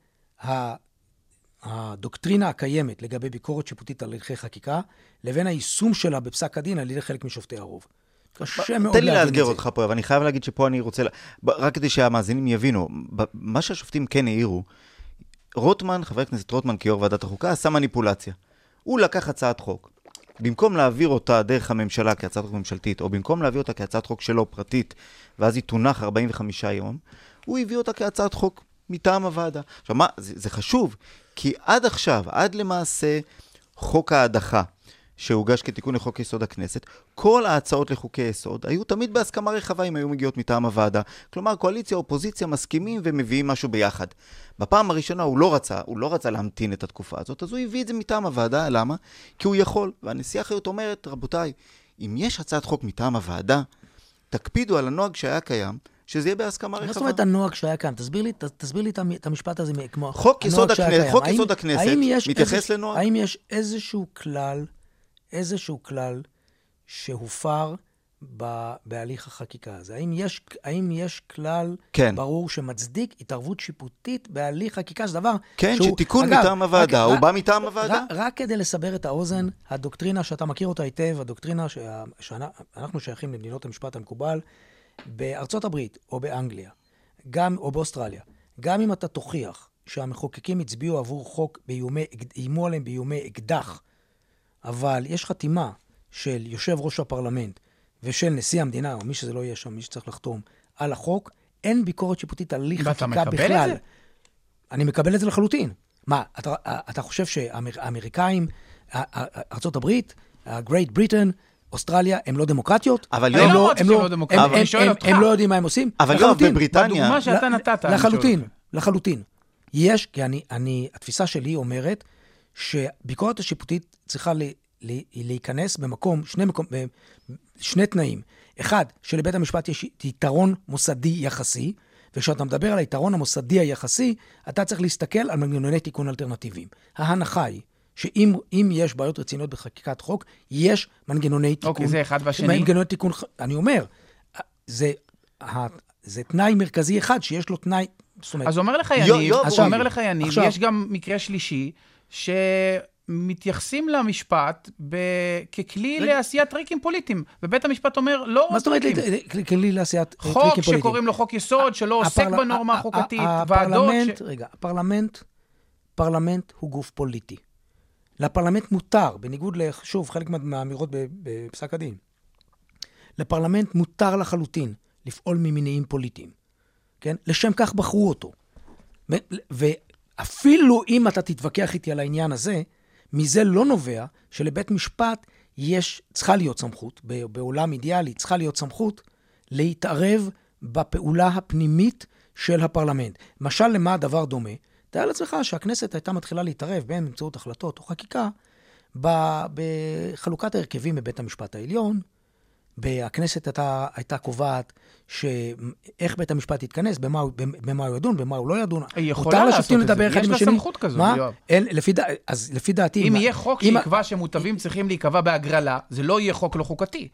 הדוקטרינה הקיימת לגבי ביקורת שיפוטית על הליכי חקיקה, לבין היישום שלה בפסק הדין על ידי חלק משופטי הרוב. קשה מאוד להבין את זה. תן לי לאתגר אותך פה, אבל אני חייב להגיד שפה אני רוצה, רק כדי שהמאזינים יבינו, מה שהשופטים כן העירו, רוטמן, חבר הכנסת רוטמן כיו"ר ועדת החוקה, עשה מניפולציה. הוא לקח הצעת חוק. במקום להעביר אותה דרך הממשלה כהצעת חוק ממשלתית, או במקום להעביר אותה כהצעת חוק שלו פרטית, ואז היא תונח 45 יום, הוא הביא אותה כהצעת חוק מטעם הוועדה. עכשיו, מה, זה, זה חשוב, כי עד עכשיו, עד למעשה חוק ההדחה, שהוגש כתיקון לחוק יסוד הכנסת, כל ההצעות לחוקי יסוד היו תמיד בהסכמה רחבה אם היו מגיעות מטעם הוועדה. כלומר, קואליציה, אופוזיציה מסכימים ומביאים משהו ביחד. בפעם הראשונה הוא לא רצה, הוא לא רצה להמתין את התקופה הזאת, אז הוא הביא את זה מטעם הוועדה, למה? כי הוא יכול. והנשיאה חיות אומרת, רבותיי, אם יש הצעת חוק מטעם הוועדה, תקפידו על הנוהג שהיה קיים, שזה יהיה בהסכמה רחבה. מה זאת אומרת הנוהג שהיה קיים? תסביר לי, תסביר לי את המשפט הזה כמו חוק יסוד הכנסת, חוק יסוד הכנסת מתייחס לנוהג. האם יש איזשהו כלל איזשהו כלל שהופר ב, בהליך החקיקה הזה? האם יש, האם יש כלל כן. ברור שמצדיק התערבות שיפוטית בהליך חקיקה? זה דבר כן, שהוא... כן, שתיקון אגב, מטעם הוועדה, רק, הוא רק, בא מטעם הוועדה? רק, רק כדי לסבר את האוזן, הדוקטרינה שאתה מכיר אותה היטב, הדוקטרינה שאנחנו שייכים למדינות המשפט המקובל, בארצות הברית או באנגליה, גם, או באוסטרליה, גם אם אתה תוכיח שהמחוקקים הצביעו עבור חוק, באיומי, איימו עליהם באיומי אקדח, אבל יש חתימה של יושב ראש הפרלמנט ושל נשיא המדינה, או מי שזה לא יהיה שם, מי שצריך לחתום, על החוק, אין ביקורת שיפוטית על הליך חקיקה בכלל. ואתה מקבל את זה? אני מקבל את זה לחלוטין. מה, אתה, אתה חושב שהאמריקאים, ארה"ב, גרייט בריטן, אוסטרליה, הם לא דמוקרטיות? אבל יואב, לא, הם לא, לא, הם, הם, הם, הם לא יודעים מה הם עושים? אבל יואב, בבריטניה... בדוגמה שאתה נתת. לחלוטין, לחלוטין. יש, כי אני, אני, התפיסה שלי אומרת שביקורת השיפוטית צריכה לי, להיכנס במקום, שני, מקום, שני תנאים. אחד, שלבית המשפט יש יתרון מוסדי יחסי, וכשאתה מדבר על היתרון המוסדי היחסי, אתה צריך להסתכל על מנגנוני תיקון אלטרנטיביים. ההנחה היא שאם יש בעיות רציניות בחקיקת חוק, יש מנגנוני תיקון. אוקיי, זה אחד והשני. מנגנוני תיקון, אני אומר, זה, זה תנאי מרכזי אחד שיש לו תנאי, זאת אומרת... אז אומר לך יניב, אז אומר לך יניב, יש גם מקרה שלישי, שמתייחסים למשפט ב... ככלי רגע. לעשיית טריקים פוליטיים. ובית המשפט אומר, לא מה זאת אומרת כלי לעשיית טריקים פוליטיים? חוק שקוראים לו חוק יסוד, שלא עוסק הפרל... בנורמה החוקתית, ועדות... ש... רגע, הפרלמנט פרלמנט הוא גוף פוליטי. לפרלמנט מותר, בניגוד לשוב, חלק מה- מהאמירות בפסק הדין, לפרלמנט מותר לחלוטין לפעול ממניעים פוליטיים, כן? לשם כך בחרו אותו. ו- ואפילו אם אתה תתווכח איתי על העניין הזה, מזה לא נובע שלבית משפט יש, צריכה להיות סמכות, בעולם אידיאלי צריכה להיות סמכות להתערב בפעולה הפנימית של הפרלמנט. משל למה הדבר דומה? תאר לעצמך שהכנסת הייתה מתחילה להתערב בין באמצעות החלטות או חקיקה בחלוקת ההרכבים בבית המשפט העליון, הכנסת הייתה, הייתה קובעת שאיך בית המשפט יתכנס, במה, במה הוא ידון, במה הוא לא ידון. היא יכולה לעשות את זה. יש לה. סמכות כזאת, מה? יואב. אין, לפי, אז לפי דעתי... אם מה- יהיה חוק אם- שיקבע שמוטבים צריכים להיקבע בהגרלה, זה לא יהיה חוק לא חוקתי.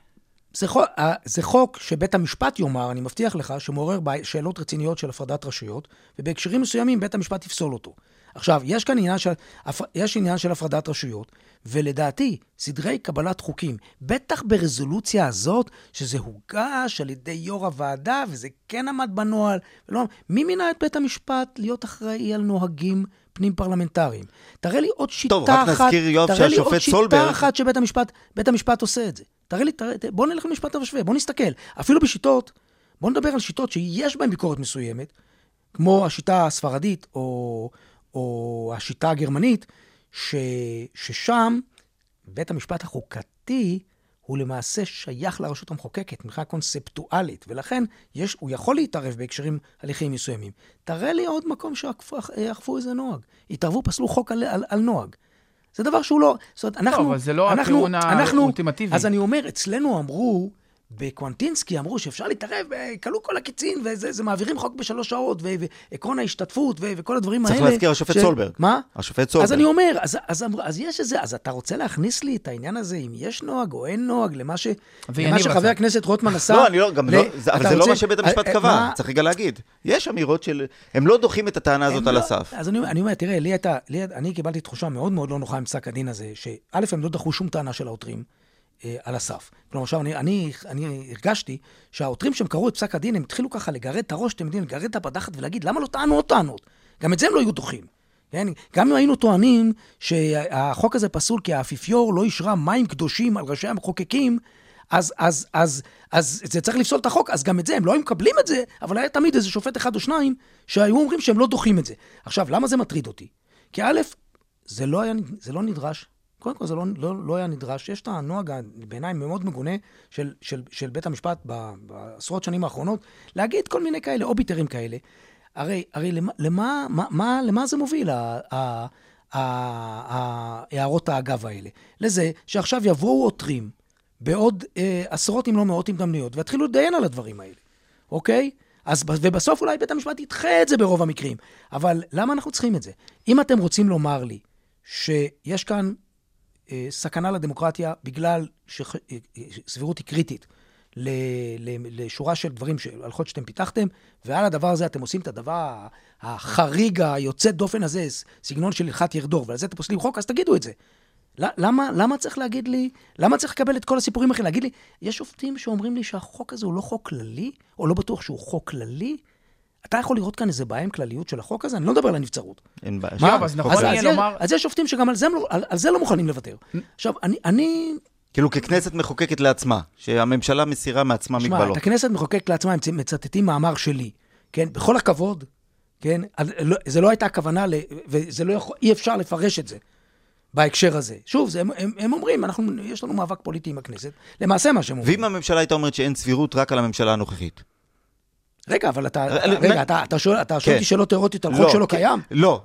זה חוק, אה, זה חוק שבית המשפט יאמר, אני מבטיח לך, שמעורר שאלות רציניות של הפרדת רשויות, ובהקשרים מסוימים בית המשפט יפסול אותו. עכשיו, יש כאן עניין של, יש עניין של הפרדת רשויות, ולדעתי, סדרי קבלת חוקים, בטח ברזולוציה הזאת, שזה הוגש על ידי יו"ר הוועדה, וזה כן עמד בנוהל, ולא, מי מינה את בית המשפט להיות אחראי על נוהגים פנים פרלמנטריים? תראה לי עוד שיטה טוב, רק אחת, נזכיר, יואב, תראה לי שהשופט עוד שיטה סולברג- אחת שבית המשפט, המשפט עושה את זה. תראה לי, תראה, בוא נלך למשפט המשווה, בוא נסתכל. אפילו בשיטות, בוא נדבר על שיטות שיש בהן ביקורת מסוימת, כמו השיטה הספרדית או, או השיטה הגרמנית, ש, ששם בית המשפט החוקתי הוא למעשה שייך לרשות המחוקקת מבחינה קונספטואלית, ולכן יש, הוא יכול להתערב בהקשרים הליכיים מסוימים. תראה לי עוד מקום שאכפו איזה נוהג. התערבו, פסלו חוק על, על, על נוהג. זה דבר שהוא לא... זאת אומרת, אנחנו... אבל זה לא הטיעון האולטימטיבי. אז אני אומר, אצלנו אמרו, בקוונטינסקי אמרו שאפשר להתערב, אה, כלו כל הקיצין, וזה זה מעבירים חוק בשלוש שעות, ועקרון ההשתתפות, וכל הדברים צריך האלה. להזכיר, השופט סולברג. מה? השופט סולברג. אז אני אומר, אז, אז, אמרו- אז יש איזה, אז אתה רוצה להכניס לי את העניין הזה, אם יש נוהג או אין נוהג, למה, ש, למה שחבר. הכנסת רוטמן עשה... לא, אני לא, גם ל- לא, זה- אבל זה לא רוצה- מה שבית המשפט אה, אה, קבע, מה- צריך רגע להגיד. יש אמירות של... הם לא דוחים את הטענה הזאת הם על לא- הסף. אז אני, אומר- אני אומר, תראה, לי הייתה, אני קיבלתי תחושה מאוד מאוד לא נוחה עם פסק הדין הזה, שא', הם לא דחו שום טענה של העותרים אה, על הסף. כלומר, עכשיו, אני, אני, אני הרגשתי שהעותרים שהם קראו את פסק הדין, הם התחילו ככה לגרד את הראש, אתם יודעים, לגרד את הפדחת ולהגיד, למה לא טענו עוד טענות? גם את זה הם לא היו דוחים. כן? גם אם היינו טוענים שהחוק הזה פסול כי האפיפיור לא אישרה מים קדושים על ראשי המחוקקים, אז, אז, אז, אז זה צריך לפסול את החוק, אז גם את זה, הם לא היו מקבלים את זה, אבל היה תמיד איזה שופט אחד או שניים שהיו אומרים שהם לא דוחים את זה. עכשיו, למה זה מטריד אותי? כי א', זה לא, היה, זה לא נדרש. קודם כל, זה לא, לא, לא היה נדרש. יש את הנוהג, בעיניי, מאוד מגונה של, של, של בית המשפט בעשרות שנים האחרונות, להגיד כל מיני כאלה, אוביטרים כאלה. הרי, הרי למה, למה, מה, מה, למה זה מוביל, הערות האגב האלה? לזה שעכשיו יבואו עותרים בעוד אה, עשרות אם לא מאות הזדמנויות, ויתחילו להתדיין על הדברים האלה, אוקיי? אז, ובסוף אולי בית המשפט ידחה את זה ברוב המקרים. אבל למה אנחנו צריכים את זה? אם אתם רוצים לומר לי שיש כאן סכנה לדמוקרטיה בגלל שסבירות היא קריטית ל, ל, לשורה של דברים, הלכות שאתם פיתחתם, ועל הדבר הזה אתם עושים את הדבר החריג, היוצא דופן הזה, סגנון של הלכת ירדור, ועל זה אתם פוסלים חוק, אז תגידו את זה. למה, למה צריך להגיד לי, למה צריך לקבל את כל הסיפורים האחרים? להגיד לי, יש שופטים שאומרים לי שהחוק הזה הוא לא חוק כללי, או לא בטוח שהוא חוק כללי? אתה יכול לראות כאן איזה בעיה עם כלליות של החוק הזה? אני לא מדבר על הנבצרות. אין בעיה. מה? אז נכון אז, יהיה אז, יש- לומר- אז יש שופטים שגם על זה, לא, על, על זה לא מוכנים לוותר. עכשיו, אני, אני כאילו ככנסת מחוקקת לעצמה, שהממשלה מסירה מעצמה שמע, מגבלות. את הכנסת מחוקקת לעצמה, הם מצטטים מאמר שלי, כן? בכל הכבוד, כן? לא- זה לא הייתה הכוונה, ל- וזה לא יכול, אי אפשר לפרש את זה בהקשר הזה. שוב, זה, הם, הם, הם אומרים, אנחנו, יש לנו מאבק פוליטי עם הכנסת. למעשה מה שהם אומרים. ואם הממשלה הייתה אומרת שאין סבירות רק על הממשלה הנוכחית? רגע, אבל אתה, ר- רגע, נ- אתה, אתה שואל, אתה שואל כן. אותי שאלות תיאורטיות על חוק שלא קיים? לא,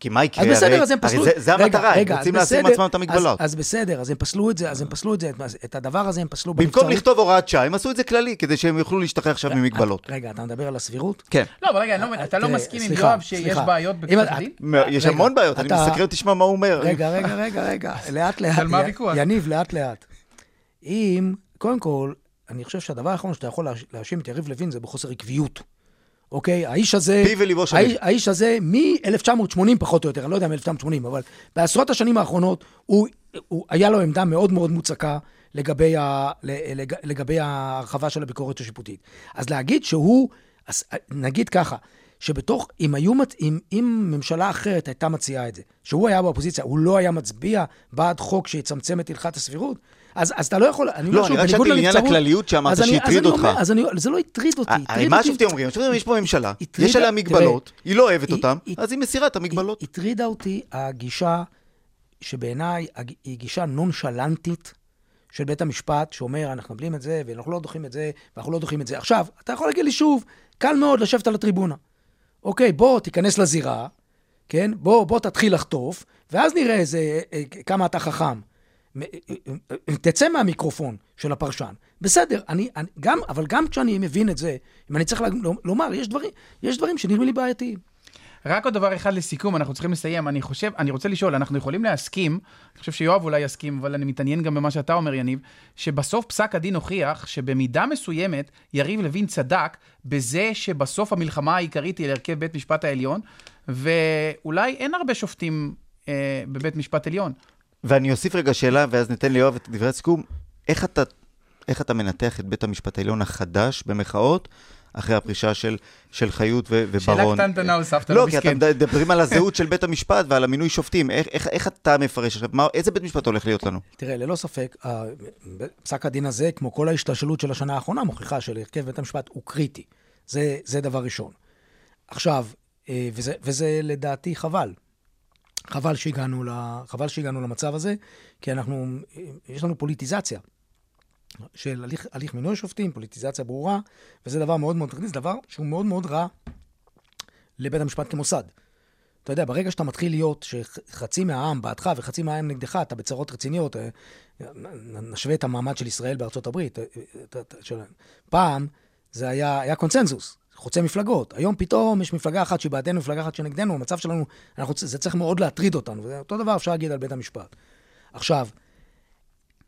כי- מה יקרה? אז בסדר, אז הם פסלו... הרי זה- המטרה, הם רוצים בסדר, מעצמם את המגבלות. אז, בסדר, אז הם פסלו את זה, אז הם פסלו את זה, את- הדבר הזה הם פסלו במקום בנבצרות. לכתוב הוראת שעה, הם עשו את זה כללי, כדי שהם יוכלו להשתחרר עכשיו ממגבלות. רגע, אתה מדבר על הסבירות? כן. לא, אבל רגע, לא אתה לא תראה, מסכים עם יואב שיש. בעיות את- הדין? יש המון בעיות, אני מסקרן לשמוע מה הוא אומר. רגע, רגע, רגע, רגע, לאט לאט. על מה הוויכוח? יניב, לאט לאט. אם, קודם כל, אני חושב שהדבר האחרון שאתה יכול להאשים את יריב לוין זה בחוסר עקביות. אוקיי? האיש הזה... פיו וליבו שווה. האיש, האיש הזה מ-1980 פחות או יותר, אני לא יודע מ-1980, אבל בעשרות השנים האחרונות הוא, הוא, היה לו עמדה מאוד מאוד מוצקה לגבי, ה, לג, לגבי ההרחבה של הביקורת השיפוטית. אז להגיד שהוא, אז נגיד ככה, שבתוך, אם היו, אם, אם ממשלה אחרת הייתה מציעה את זה, שהוא היה באופוזיציה, הוא לא היה מצביע בעד חוק שיצמצם את הלכת הסבירות, אז, אז אתה לא יכול, אני לא, אני רק שאלתי לעניין לנבצרות- הכלליות שאמרת שהטריד אותך. אומר- אז אני, זה לא הטריד אותי, הרי הטריד מה השופטים אומרים? השופטים אומרים, יש פה ממשלה, יש עליה מגבלות, היא לא אוהבת אותם, אז היא מסירה את המגבלות. הטרידה אותי הגישה שבעיניי היא גישה נונשלנטית של בית המשפט, שאומר, אנחנו מקבלים את זה, ואנחנו לא דוחים את זה, ואנחנו לא דוחים את זה. עכשיו, אתה יכול להגיד לי שוב, קל מאוד לשבת על הטריבונה. אוקיי, בוא תיכנס לזירה, כן? בוא, בוא תתחיל לחטוף, ואז נראה איזה, אה, כמה אתה חכם. מ- אה, אה, תצא מהמיקרופון של הפרשן. בסדר, אני, אני, גם, אבל גם כשאני מבין את זה, אם אני צריך לומר, יש דברים, יש דברים שנראים לי בעייתיים. רק עוד דבר אחד לסיכום, אנחנו צריכים לסיים. אני חושב, אני רוצה לשאול, אנחנו יכולים להסכים, אני חושב שיואב אולי יסכים, אבל אני מתעניין גם במה שאתה אומר, יניב, שבסוף פסק הדין הוכיח שבמידה מסוימת יריב לוין צדק בזה שבסוף המלחמה העיקרית היא על הרכב בית משפט העליון, ואולי אין הרבה שופטים אה, בבית משפט עליון. ואני אוסיף רגע שאלה, ואז ניתן ליואב את דברי הסיכום. איך אתה, איך אתה מנתח את בית המשפט העליון החדש, במחאות, אחרי הפרישה של, של חיות ו- שאלה וברון? קטנטנה הוספת לא, לו, כי אתם. מדברים על הזהות של בית המשפט ועל המינוי שופטים. איך, איך, איך אתה מפרש עכשיו? מה, איזה בית משפט הולך להיות לנו? תראה, ללא ספק, פסק הדין הזה, כמו כל ההשתלשלות של השנה האחרונה, מוכיחה שלהרכב בית המשפט הוא קריטי. זה, זה דבר ראשון. עכשיו, אה, וזה, וזה לדעתי חבל. חבל שהגענו, ל, חבל שהגענו למצב הזה, כי אנחנו, יש לנו פוליטיזציה של הליך, הליך מינוי שופטים, פוליטיזציה ברורה, וזה דבר מאוד מאוד תכניס, דבר שהוא מאוד מאוד רע לבית המשפט כמוסד. אתה יודע, ברגע שאתה מתחיל להיות שחצי מהעם בעדך וחצי מהעם נגדך, אתה בצרות רציניות, אה, נשווה את המעמד של ישראל בארצות הברית. אה, אה, פעם זה היה, היה קונצנזוס, חוצה מפלגות. היום פתאום יש מפלגה אחת שהיא בעדנו, מפלגה אחת שנגדנו, המצב שלנו, אנחנו, זה צריך מאוד להטריד אותנו. ואותו דבר אפשר להגיד על בית המשפט. עכשיו,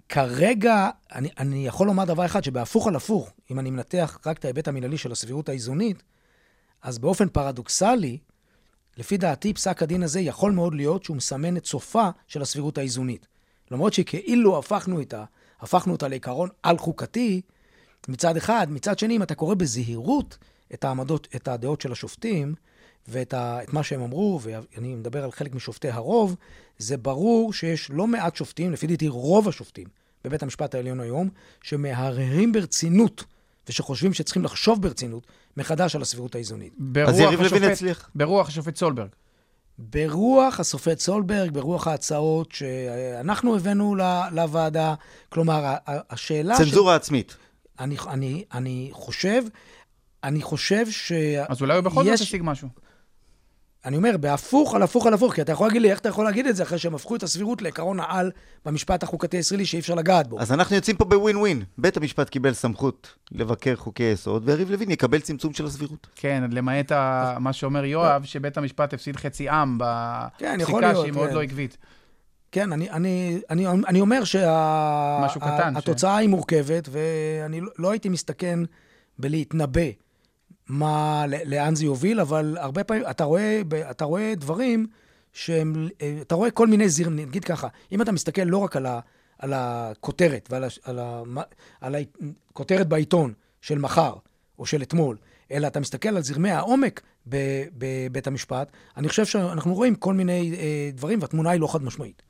כרגע, אני, אני יכול לומר דבר אחד, שבהפוך על הפוך, אם אני מנתח רק את ההיבט המינהלי של הסבירות האיזונית, אז באופן פרדוקסלי, לפי דעתי, פסק הדין הזה יכול מאוד להיות שהוא מסמן את סופה של הסבירות האיזונית. למרות שכאילו הפכנו אותה, הפכנו אותה לעיקרון על-חוקתי, מצד אחד, מצד שני, אם אתה קורא בזהירות את העמדות, את הדעות של השופטים, ואת ה, את מה שהם אמרו, ואני מדבר על חלק משופטי הרוב, זה ברור שיש לא מעט שופטים, לפי דעתי רוב השופטים בבית המשפט העליון היום, שמהרהרים ברצינות, ושחושבים שצריכים לחשוב ברצינות, מחדש על הסבירות האיזונית. ברוח אז יריב לוין הצליח. ברוח השופט סולברג. ברוח השופט סולברג, ברוח ההצעות שאנחנו הבאנו לוועדה. כלומר, השאלה... צנזורה עצמית. אני, אני, אני חושב, אני חושב ש... אז אולי הוא בכל זאת יש- השיג משהו. אני אומר, בהפוך על הפוך על הפוך, כי אתה יכול להגיד לי, איך אתה יכול להגיד את זה אחרי שהם הפכו את הסבירות לעקרון העל במשפט החוקתי הישראלי שאי אפשר לגעת בו. אז אנחנו יוצאים פה בווין ווין. בית המשפט קיבל סמכות לבקר חוקי יסוד, ויריב לוין יקבל צמצום של הסבירות. כן, למעט ה- מה שאומר יואב, שבית המשפט הפסיד חצי עם כן, יכול בפסיקה להיות, שהיא מאוד כן. לא עקבית. כן, אני, אני, אני, אני אומר משהו קטן, ש- שהתוצאה היא מורכבת, ואני לא, לא הייתי מסתכן בלהתנבא מה, ל- לאן זה יוביל, אבל הרבה פעמים אתה רואה, אתה רואה דברים שהם, אה, אתה רואה כל מיני זירים, נגיד ככה, אם אתה מסתכל לא רק על, ה, על הכותרת ועל ה, על ה, על הכותרת בעיתון של מחר או של אתמול, אלא אתה מסתכל על זרמי העומק ב- בבית המשפט, אני חושב שאנחנו רואים כל מיני אה, דברים, והתמונה היא לא חד משמעית.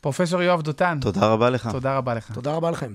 פרופסור יואב דותן, תודה רבה לך. תודה רבה לך. תודה רבה לכם.